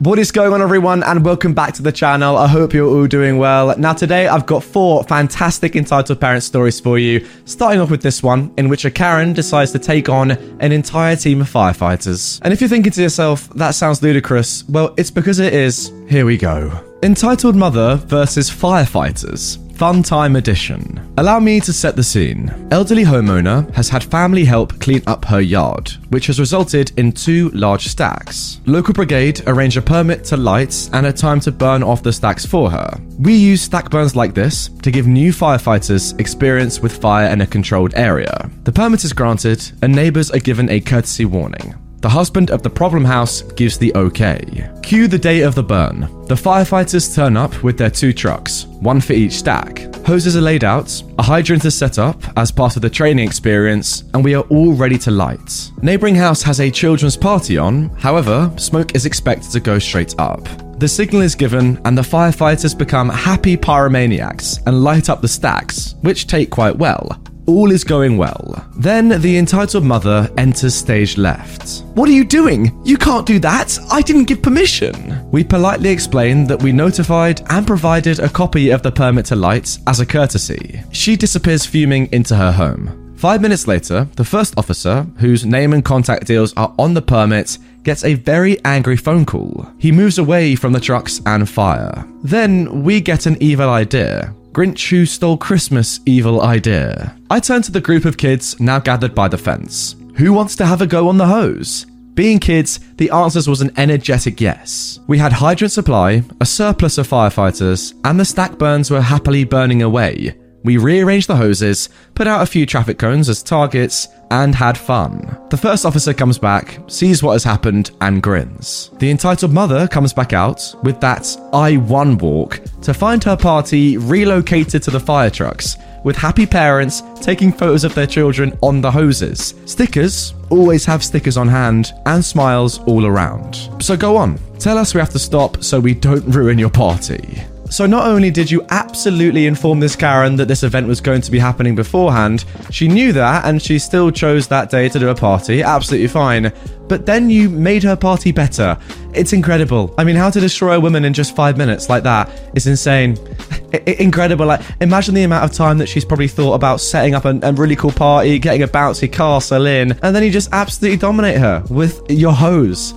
What is going on, everyone, and welcome back to the channel. I hope you're all doing well. Now, today I've got four fantastic entitled parent stories for you. Starting off with this one, in which a Karen decides to take on an entire team of firefighters. And if you're thinking to yourself, that sounds ludicrous, well, it's because it is. Here we go. Entitled Mother versus Firefighters. Fun Time Edition. Allow me to set the scene. Elderly homeowner has had family help clean up her yard, which has resulted in two large stacks. Local brigade arrange a permit to light and a time to burn off the stacks for her. We use stack burns like this to give new firefighters experience with fire in a controlled area. The permit is granted and neighbors are given a courtesy warning. The husband of the problem house gives the okay. Cue the day of the burn. The firefighters turn up with their two trucks, one for each stack. Hoses are laid out, a hydrant is set up as part of the training experience, and we are all ready to light. Neighbouring house has a children's party on, however, smoke is expected to go straight up. The signal is given, and the firefighters become happy pyromaniacs and light up the stacks, which take quite well. All is going well. Then the entitled mother enters stage left. What are you doing? You can't do that. I didn't give permission. We politely explain that we notified and provided a copy of the permit to light as a courtesy. She disappears fuming into her home. Five minutes later, the first officer, whose name and contact deals are on the permit, gets a very angry phone call. He moves away from the trucks and fire. Then we get an evil idea. Grinch who stole Christmas evil idea. I turn to the group of kids now gathered by the fence. Who wants to have a go on the hose? Being kids, the answers was an energetic yes. We had hydrant supply, a surplus of firefighters, and the stack burns were happily burning away. We rearranged the hoses, put out a few traffic cones as targets, and had fun. The first officer comes back, sees what has happened, and grins. The entitled mother comes back out with that I won walk to find her party relocated to the fire trucks, with happy parents taking photos of their children on the hoses. Stickers always have stickers on hand, and smiles all around. So go on, tell us we have to stop so we don't ruin your party. So not only did you absolutely inform this Karen that this event was going to be happening beforehand, she knew that and she still chose that day to do a party, absolutely fine. But then you made her party better. It's incredible. I mean, how to destroy a woman in just five minutes like that is insane. I- incredible. Like, imagine the amount of time that she's probably thought about setting up a, a really cool party, getting a bouncy castle in, and then you just absolutely dominate her with your hose.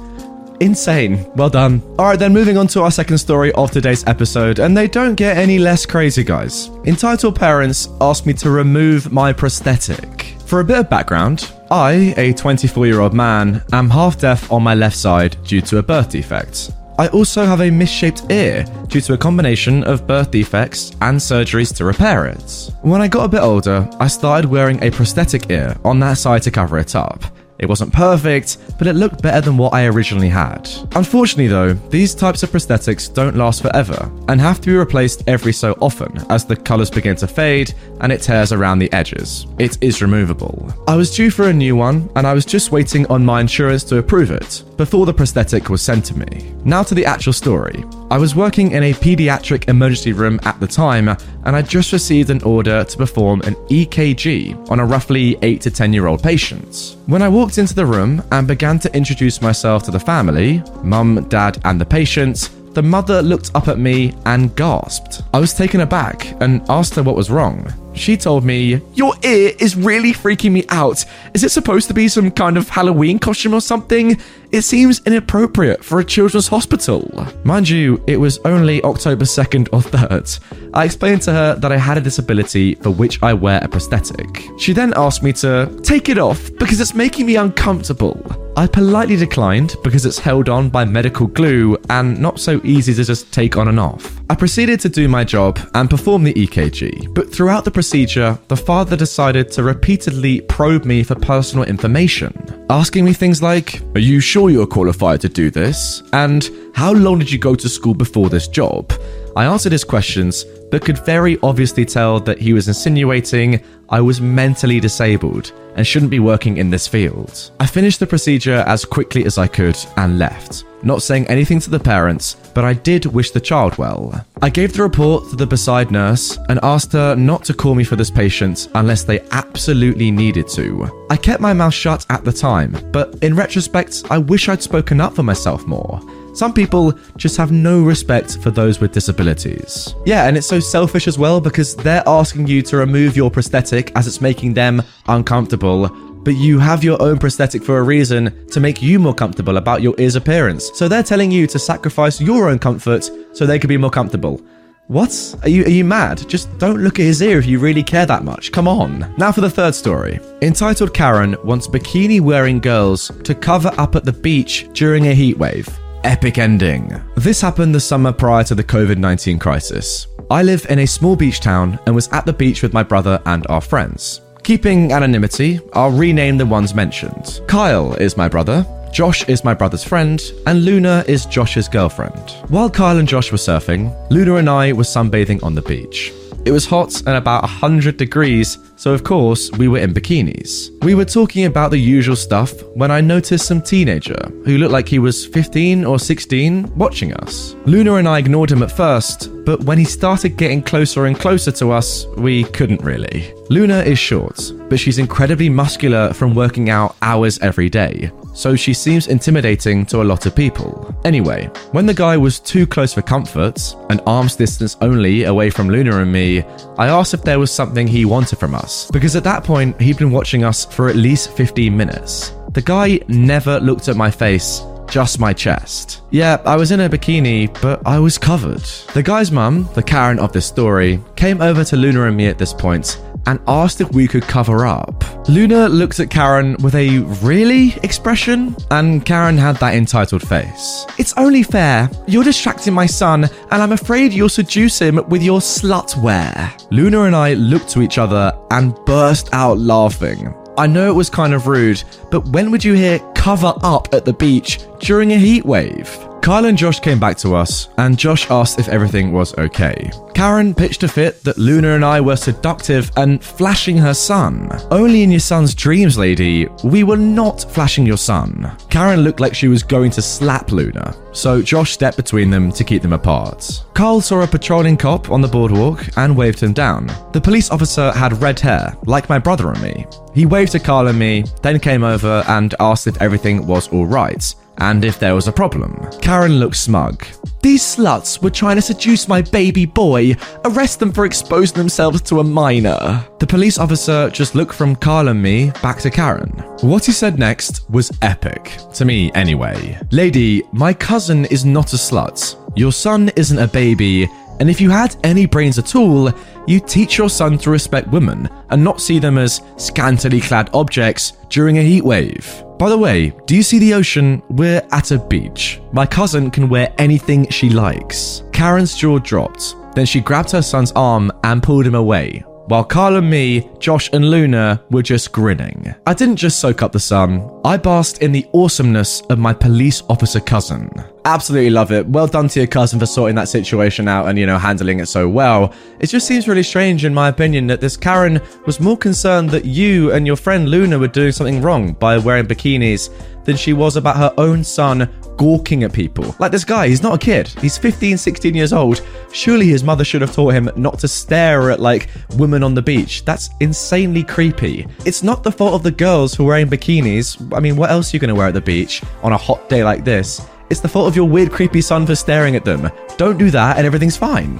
Insane. Well done. All right, then moving on to our second story of today's episode, and they don't get any less crazy, guys. Entitled parents asked me to remove my prosthetic. For a bit of background, I, a 24 year old man, am half deaf on my left side due to a birth defect. I also have a misshaped ear due to a combination of birth defects and surgeries to repair it. When I got a bit older, I started wearing a prosthetic ear on that side to cover it up. It wasn't perfect, but it looked better than what I originally had. Unfortunately, though, these types of prosthetics don't last forever and have to be replaced every so often as the colours begin to fade and it tears around the edges. It is removable. I was due for a new one and I was just waiting on my insurance to approve it before the prosthetic was sent to me. Now to the actual story. I was working in a pediatric emergency room at the time and I just received an order to perform an EKG on a roughly 8 to 10 year old patient. When I walked into the room and began to introduce myself to the family mum, dad, and the patient the mother looked up at me and gasped. I was taken aback and asked her what was wrong. She told me, Your ear is really freaking me out. Is it supposed to be some kind of Halloween costume or something? It seems inappropriate for a children's hospital. Mind you, it was only October 2nd or 3rd. I explained to her that I had a disability for which I wear a prosthetic. She then asked me to take it off because it's making me uncomfortable. I politely declined because it's held on by medical glue and not so easy to just take on and off. I proceeded to do my job and perform the EKG, but throughout the procedure, the father decided to repeatedly probe me for personal information, asking me things like, Are you sure you're qualified to do this? And how long did you go to school before this job? I answered his questions, but could very obviously tell that he was insinuating I was mentally disabled and shouldn't be working in this field. I finished the procedure as quickly as I could and left, not saying anything to the parents, but I did wish the child well. I gave the report to the beside nurse and asked her not to call me for this patient unless they absolutely needed to. I kept my mouth shut at the time, but in retrospect, I wish I'd spoken up for myself more. Some people just have no respect for those with disabilities. Yeah, and it's so selfish as well because they're asking you to remove your prosthetic as it's making them uncomfortable. But you have your own prosthetic for a reason to make you more comfortable about your ear's appearance. So they're telling you to sacrifice your own comfort so they could be more comfortable. What? Are you are you mad? Just don't look at his ear if you really care that much. Come on. Now for the third story. Entitled Karen wants bikini wearing girls to cover up at the beach during a heatwave epic ending. This happened the summer prior to the COVID 19 crisis. I live in a small beach town and was at the beach with my brother and our friends. Keeping anonymity, I'll rename the ones mentioned. Kyle is my brother, Josh is my brother's friend, and Luna is Josh's girlfriend. While Kyle and Josh were surfing, Luna and I were sunbathing on the beach. It was hot and about 100 degrees, so of course we were in bikinis. We were talking about the usual stuff when I noticed some teenager who looked like he was 15 or 16 watching us. Luna and I ignored him at first, but when he started getting closer and closer to us, we couldn't really. Luna is short, but she's incredibly muscular from working out hours every day, so she seems intimidating to a lot of people. Anyway, when the guy was too close for comfort, an arm's distance only away from Luna and me, I asked if there was something he wanted from us, because at that point he'd been watching us for at least 15 minutes. The guy never looked at my face just my chest. Yeah, I was in a bikini, but I was covered. The guy's mum, the Karen of this story, came over to Luna and me at this point and asked if we could cover up. Luna looked at Karen with a really expression, and Karen had that entitled face. It's only fair. You're distracting my son, and I'm afraid you'll seduce him with your slut wear. Luna and I looked to each other and burst out laughing. I know it was kind of rude, but when would you hear cover up at the beach during a heat wave? Kyle and Josh came back to us, and Josh asked if everything was okay. Karen pitched a fit that Luna and I were seductive and flashing her son. Only in your son's dreams, lady. We were not flashing your son. Karen looked like she was going to slap Luna, so Josh stepped between them to keep them apart. Carl saw a patrolling cop on the boardwalk and waved him down. The police officer had red hair, like my brother and me. He waved to Carl and me, then came over and asked if everything was alright and if there was a problem. Karen looked smug. These sluts were trying to seduce my baby boy. Arrest them for exposing themselves to a minor. The police officer just looked from Carl and me back to Karen. What he said next was epic. To me, anyway. Lady, my cousin is not a slut. Your son isn't a baby, and if you had any brains at all, you teach your son to respect women and not see them as scantily clad objects during a heat wave. By the way, do you see the ocean? We're at a beach. My cousin can wear anything she likes. Karen's jaw dropped. Then she grabbed her son's arm and pulled him away, while Carl and me, Josh and Luna were just grinning. I didn't just soak up the sun, I basked in the awesomeness of my police officer cousin. Absolutely love it. Well done to your cousin for sorting that situation out and, you know, handling it so well. It just seems really strange, in my opinion, that this Karen was more concerned that you and your friend Luna were doing something wrong by wearing bikinis than she was about her own son gawking at people. Like this guy, he's not a kid. He's 15, 16 years old. Surely his mother should have taught him not to stare at like women on the beach. That's insanely creepy. It's not the fault of the girls who are wearing bikinis. I mean, what else are you going to wear at the beach on a hot day like this? It's the fault of your weird, creepy son for staring at them. Don't do that and everything's fine.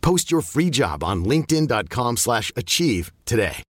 Post your free job on linkedin.com/achieve slash achieve today.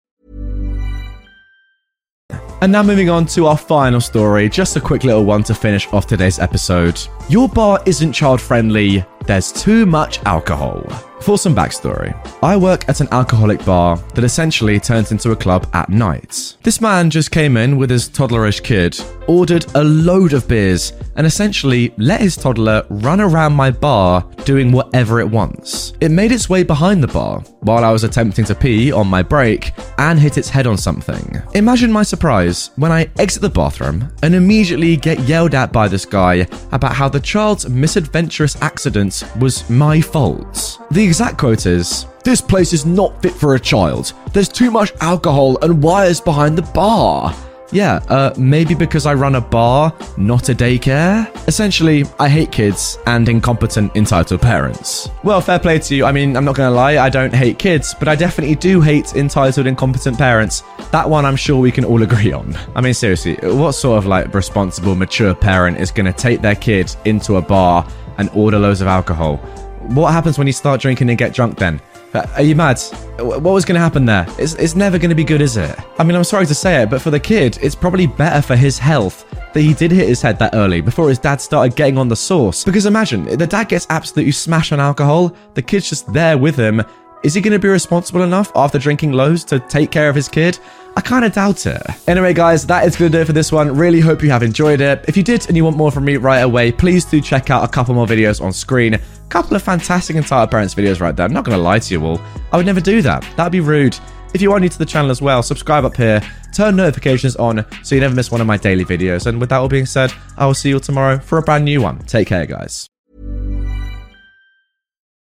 And now moving on to our final story, just a quick little one to finish off today's episode. Your bar isn't child friendly, there's too much alcohol. For some backstory, I work at an alcoholic bar that essentially turns into a club at night. This man just came in with his toddlerish kid, ordered a load of beers, and essentially let his toddler run around my bar doing whatever it wants. It made its way behind the bar while I was attempting to pee on my break and hit its head on something. Imagine my surprise when I exit the bathroom and immediately get yelled at by this guy about how the child's misadventurous accident was my fault. The exact quote is This place is not fit for a child. There's too much alcohol and wires behind the bar. Yeah, uh, maybe because I run a bar, not a daycare? Essentially, I hate kids and incompetent, entitled parents. Well, fair play to you. I mean, I'm not gonna lie, I don't hate kids, but I definitely do hate entitled, incompetent parents. That one I'm sure we can all agree on. I mean, seriously, what sort of like responsible, mature parent is gonna take their kid into a bar and order loads of alcohol? What happens when you start drinking and get drunk then? Uh, Are you mad? What was going to happen there? It's, it's never going to be good, is it? I mean, I'm sorry to say it, but for the kid, it's probably better for his health that he did hit his head that early before his dad started getting on the sauce. Because imagine, the dad gets absolutely smashed on alcohol, the kid's just there with him. Is he going to be responsible enough after drinking loads to take care of his kid? I kind of doubt it. Anyway, guys, that is going to do it for this one. Really hope you have enjoyed it. If you did and you want more from me right away, please do check out a couple more videos on screen. Couple of fantastic entire parents videos right there. I'm not going to lie to you all. I would never do that. That'd be rude. If you are new to the channel as well, subscribe up here, turn notifications on so you never miss one of my daily videos. And with that all being said, I will see you all tomorrow for a brand new one. Take care, guys.